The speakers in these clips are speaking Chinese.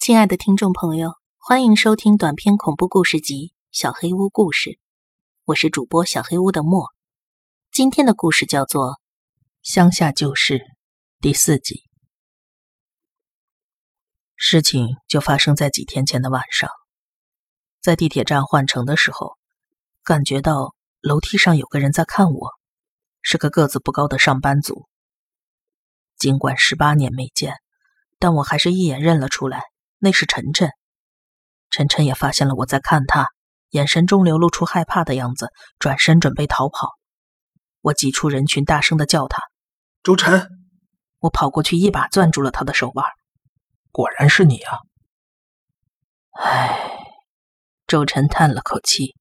亲爱的听众朋友，欢迎收听短篇恐怖故事集《小黑屋故事》，我是主播小黑屋的莫。今天的故事叫做《乡下旧事》第四集。事情就发生在几天前的晚上，在地铁站换乘的时候，感觉到楼梯上有个人在看我，是个个子不高的上班族。尽管十八年没见，但我还是一眼认了出来。那是晨晨，晨晨也发现了我在看他，眼神中流露出害怕的样子，转身准备逃跑。我挤出人群，大声的叫他：“周晨！”我跑过去，一把攥住了他的手腕。果然是你啊！唉，周晨叹了口气。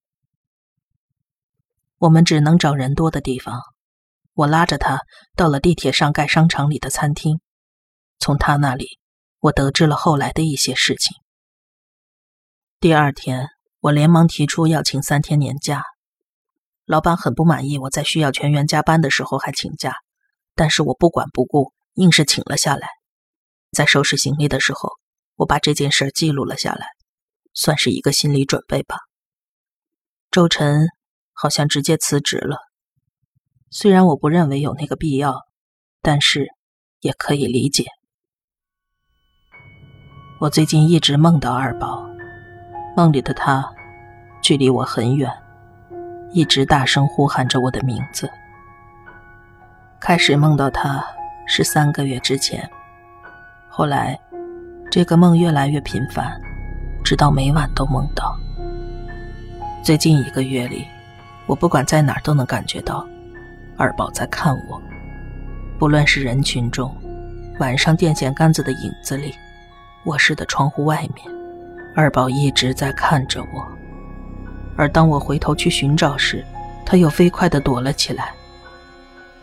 我们只能找人多的地方。我拉着他到了地铁上盖商场里的餐厅，从他那里。我得知了后来的一些事情。第二天，我连忙提出要请三天年假。老板很不满意我在需要全员加班的时候还请假，但是我不管不顾，硬是请了下来。在收拾行李的时候，我把这件事记录了下来，算是一个心理准备吧。周晨好像直接辞职了，虽然我不认为有那个必要，但是也可以理解。我最近一直梦到二宝，梦里的他距离我很远，一直大声呼喊着我的名字。开始梦到他是三个月之前，后来这个梦越来越频繁，直到每晚都梦到。最近一个月里，我不管在哪儿都能感觉到二宝在看我，不论是人群中，晚上电线杆子的影子里。卧室的窗户外面，二宝一直在看着我，而当我回头去寻找时，他又飞快地躲了起来。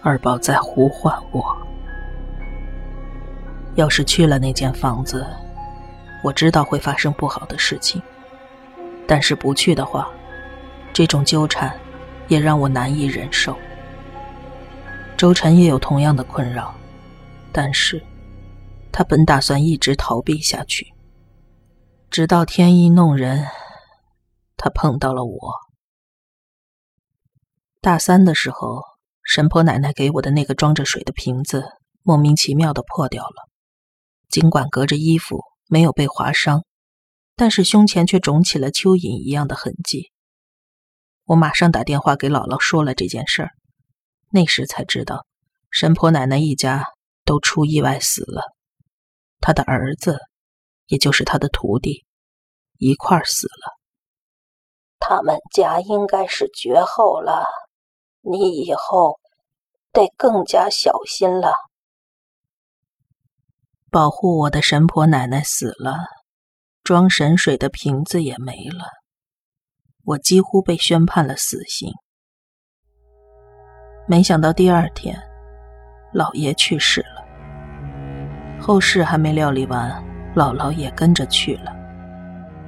二宝在呼唤我。要是去了那间房子，我知道会发生不好的事情；但是不去的话，这种纠缠也让我难以忍受。周晨也有同样的困扰，但是。他本打算一直逃避下去，直到天意弄人，他碰到了我。大三的时候，神婆奶奶给我的那个装着水的瓶子莫名其妙的破掉了，尽管隔着衣服没有被划伤，但是胸前却肿起了蚯蚓一样的痕迹。我马上打电话给姥姥说了这件事儿，那时才知道，神婆奶奶一家都出意外死了。他的儿子，也就是他的徒弟，一块儿死了。他们家应该是绝后了，你以后得更加小心了。保护我的神婆奶奶死了，装神水的瓶子也没了，我几乎被宣判了死刑。没想到第二天，老爷去世了。后事还没料理完，姥姥也跟着去了。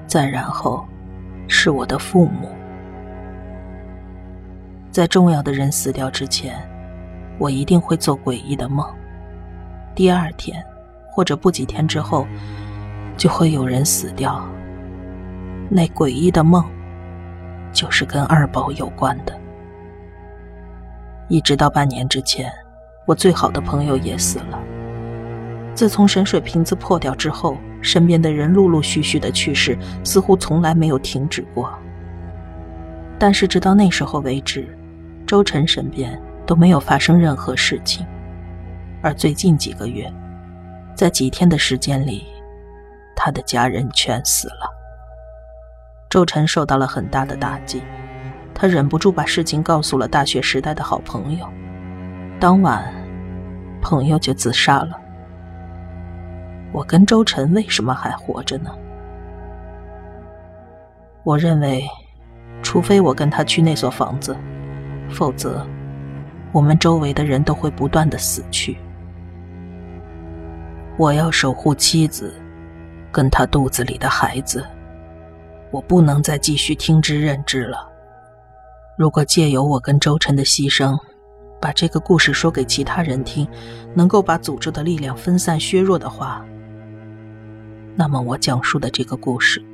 再然后，是我的父母。在重要的人死掉之前，我一定会做诡异的梦。第二天，或者不几天之后，就会有人死掉。那诡异的梦，就是跟二宝有关的。一直到半年之前，我最好的朋友也死了。自从神水瓶子破掉之后，身边的人陆陆续续的去世，似乎从来没有停止过。但是直到那时候为止，周晨身边都没有发生任何事情。而最近几个月，在几天的时间里，他的家人全死了。周晨受到了很大的打击，他忍不住把事情告诉了大学时代的好朋友。当晚，朋友就自杀了。我跟周晨为什么还活着呢？我认为，除非我跟他去那所房子，否则，我们周围的人都会不断的死去。我要守护妻子，跟他肚子里的孩子，我不能再继续听之任之了。如果借由我跟周晨的牺牲，把这个故事说给其他人听，能够把诅咒的力量分散削弱的话。那么我讲述的这个故事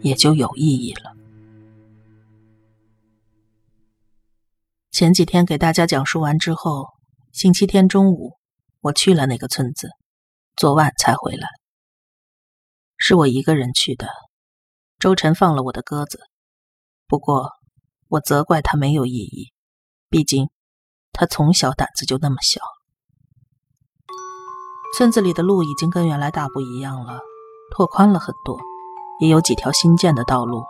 也就有意义了。前几天给大家讲述完之后，星期天中午我去了那个村子，昨晚才回来。是我一个人去的，周晨放了我的鸽子。不过，我责怪他没有意义，毕竟他从小胆子就那么小。村子里的路已经跟原来大不一样了，拓宽了很多，也有几条新建的道路。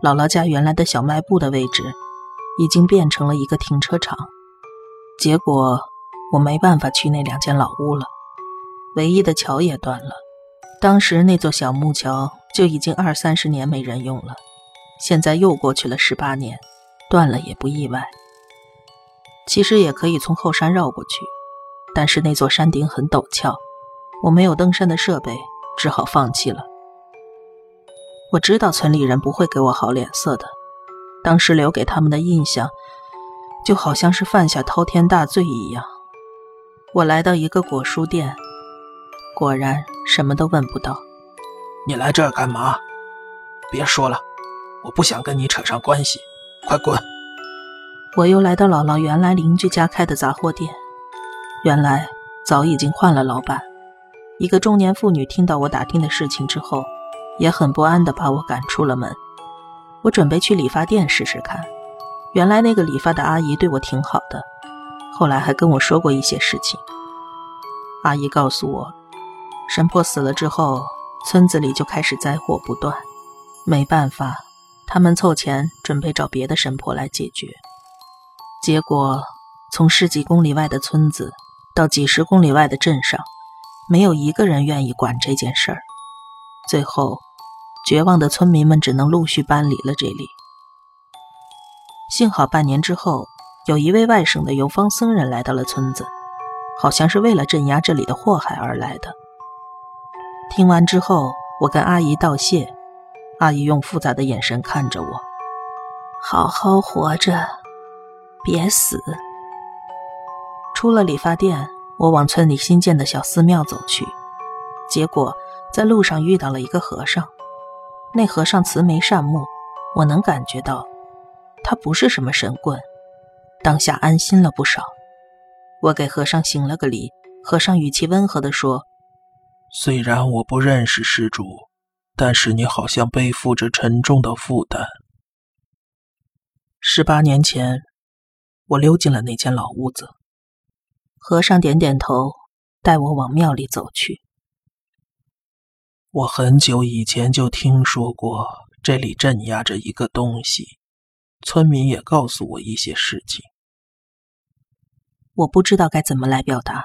姥姥家原来的小卖部的位置，已经变成了一个停车场。结果我没办法去那两间老屋了，唯一的桥也断了。当时那座小木桥就已经二三十年没人用了，现在又过去了十八年，断了也不意外。其实也可以从后山绕过去，但是那座山顶很陡峭，我没有登山的设备，只好放弃了。我知道村里人不会给我好脸色的，当时留给他们的印象，就好像是犯下滔天大罪一样。我来到一个果蔬店。果然什么都问不到。你来这儿干嘛？别说了，我不想跟你扯上关系，快滚！我又来到姥姥原来邻居家开的杂货店，原来早已经换了老板。一个中年妇女听到我打听的事情之后，也很不安地把我赶出了门。我准备去理发店试试看。原来那个理发的阿姨对我挺好的，后来还跟我说过一些事情。阿姨告诉我。神婆死了之后，村子里就开始灾祸不断。没办法，他们凑钱准备找别的神婆来解决。结果，从十几公里外的村子到几十公里外的镇上，没有一个人愿意管这件事儿。最后，绝望的村民们只能陆续搬离了这里。幸好半年之后，有一位外省的游方僧人来到了村子，好像是为了镇压这里的祸害而来的。听完之后，我跟阿姨道谢。阿姨用复杂的眼神看着我：“好好活着，别死。”出了理发店，我往村里新建的小寺庙走去。结果在路上遇到了一个和尚。那和尚慈眉善目，我能感觉到他不是什么神棍。当下安心了不少。我给和尚行了个礼，和尚语气温和地说。虽然我不认识施主，但是你好像背负着沉重的负担。十八年前，我溜进了那间老屋子。和尚点点头，带我往庙里走去。我很久以前就听说过这里镇压着一个东西，村民也告诉我一些事情。我不知道该怎么来表达。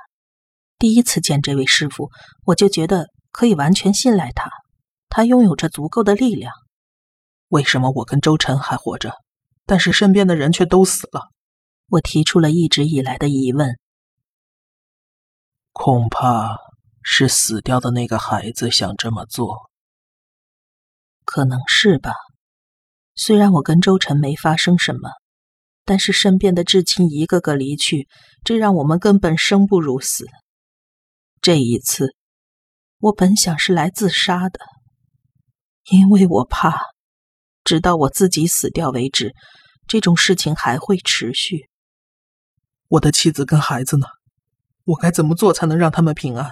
第一次见这位师傅，我就觉得可以完全信赖他，他拥有着足够的力量。为什么我跟周晨还活着，但是身边的人却都死了？我提出了一直以来的疑问。恐怕是死掉的那个孩子想这么做。可能是吧。虽然我跟周晨没发生什么，但是身边的至亲一个个离去，这让我们根本生不如死。这一次，我本想是来自杀的，因为我怕，直到我自己死掉为止，这种事情还会持续。我的妻子跟孩子呢？我该怎么做才能让他们平安？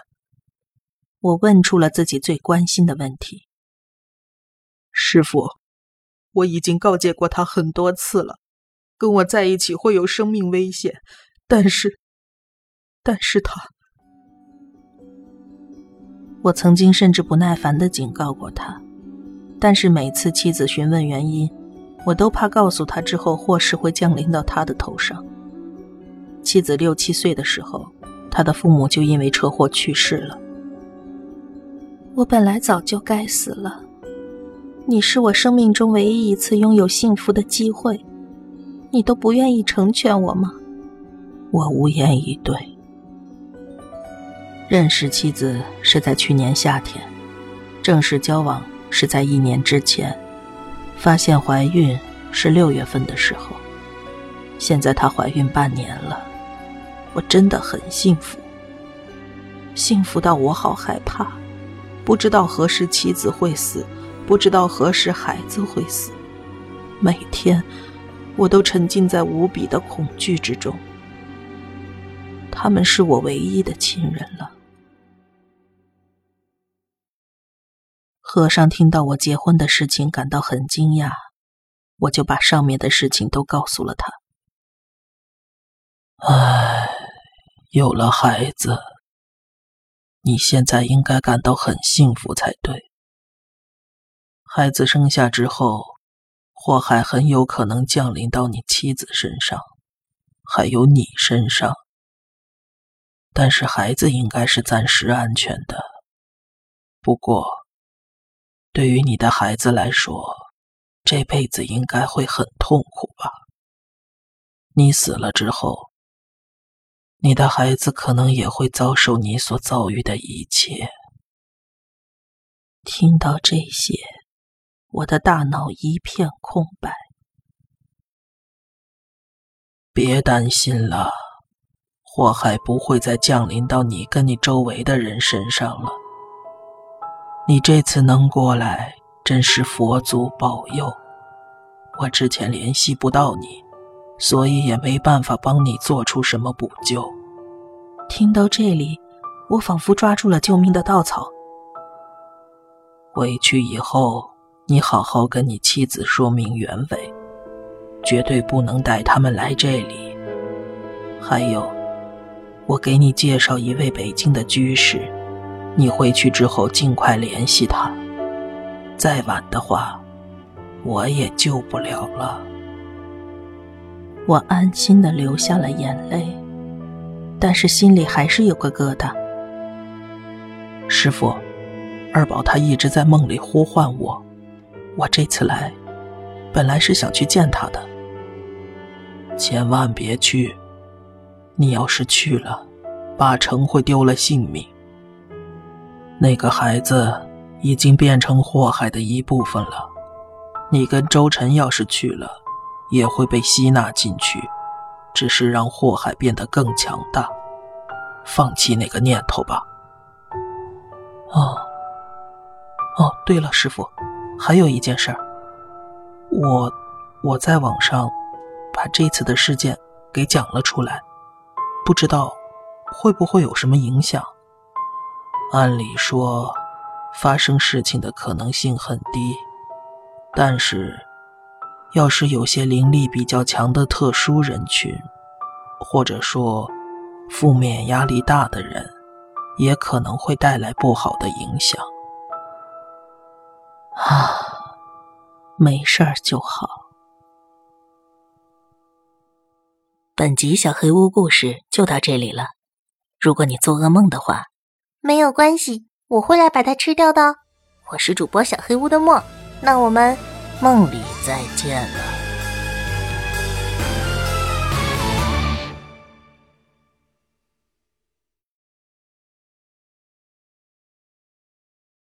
我问出了自己最关心的问题。师傅，我已经告诫过他很多次了，跟我在一起会有生命危险，但是，但是他。我曾经甚至不耐烦的警告过他，但是每次妻子询问原因，我都怕告诉他之后祸事会降临到他的头上。妻子六七岁的时候，他的父母就因为车祸去世了。我本来早就该死了，你是我生命中唯一一次拥有幸福的机会，你都不愿意成全我吗？我无言以对。认识妻子是在去年夏天，正式交往是在一年之前，发现怀孕是六月份的时候。现在她怀孕半年了，我真的很幸福，幸福到我好害怕，不知道何时妻子会死，不知道何时孩子会死。每天，我都沉浸在无比的恐惧之中。他们是我唯一的亲人了。和尚听到我结婚的事情，感到很惊讶，我就把上面的事情都告诉了他。唉，有了孩子，你现在应该感到很幸福才对。孩子生下之后，祸害很有可能降临到你妻子身上，还有你身上。但是孩子应该是暂时安全的。不过，对于你的孩子来说，这辈子应该会很痛苦吧？你死了之后。你的孩子可能也会遭受你所遭遇的一切。听到这些，我的大脑一片空白。别担心了，祸害不会再降临到你跟你周围的人身上了。你这次能过来，真是佛祖保佑。我之前联系不到你。所以也没办法帮你做出什么补救。听到这里，我仿佛抓住了救命的稻草。回去以后，你好好跟你妻子说明原委，绝对不能带他们来这里。还有，我给你介绍一位北京的居士，你回去之后尽快联系他。再晚的话，我也救不了了。我安心的流下了眼泪，但是心里还是有个疙瘩。师傅，二宝他一直在梦里呼唤我，我这次来，本来是想去见他的。千万别去，你要是去了，八成会丢了性命。那个孩子已经变成祸害的一部分了，你跟周晨要是去了。也会被吸纳进去，只是让祸害变得更强大。放弃那个念头吧。哦，哦，对了，师傅，还有一件事儿，我我在网上把这次的事件给讲了出来，不知道会不会有什么影响？按理说，发生事情的可能性很低，但是。要是有些灵力比较强的特殊人群，或者说负面压力大的人，也可能会带来不好的影响。啊，没事儿就好。本集小黑屋故事就到这里了。如果你做噩梦的话，没有关系，我会来把它吃掉的。我是主播小黑屋的墨，那我们。梦里再见了。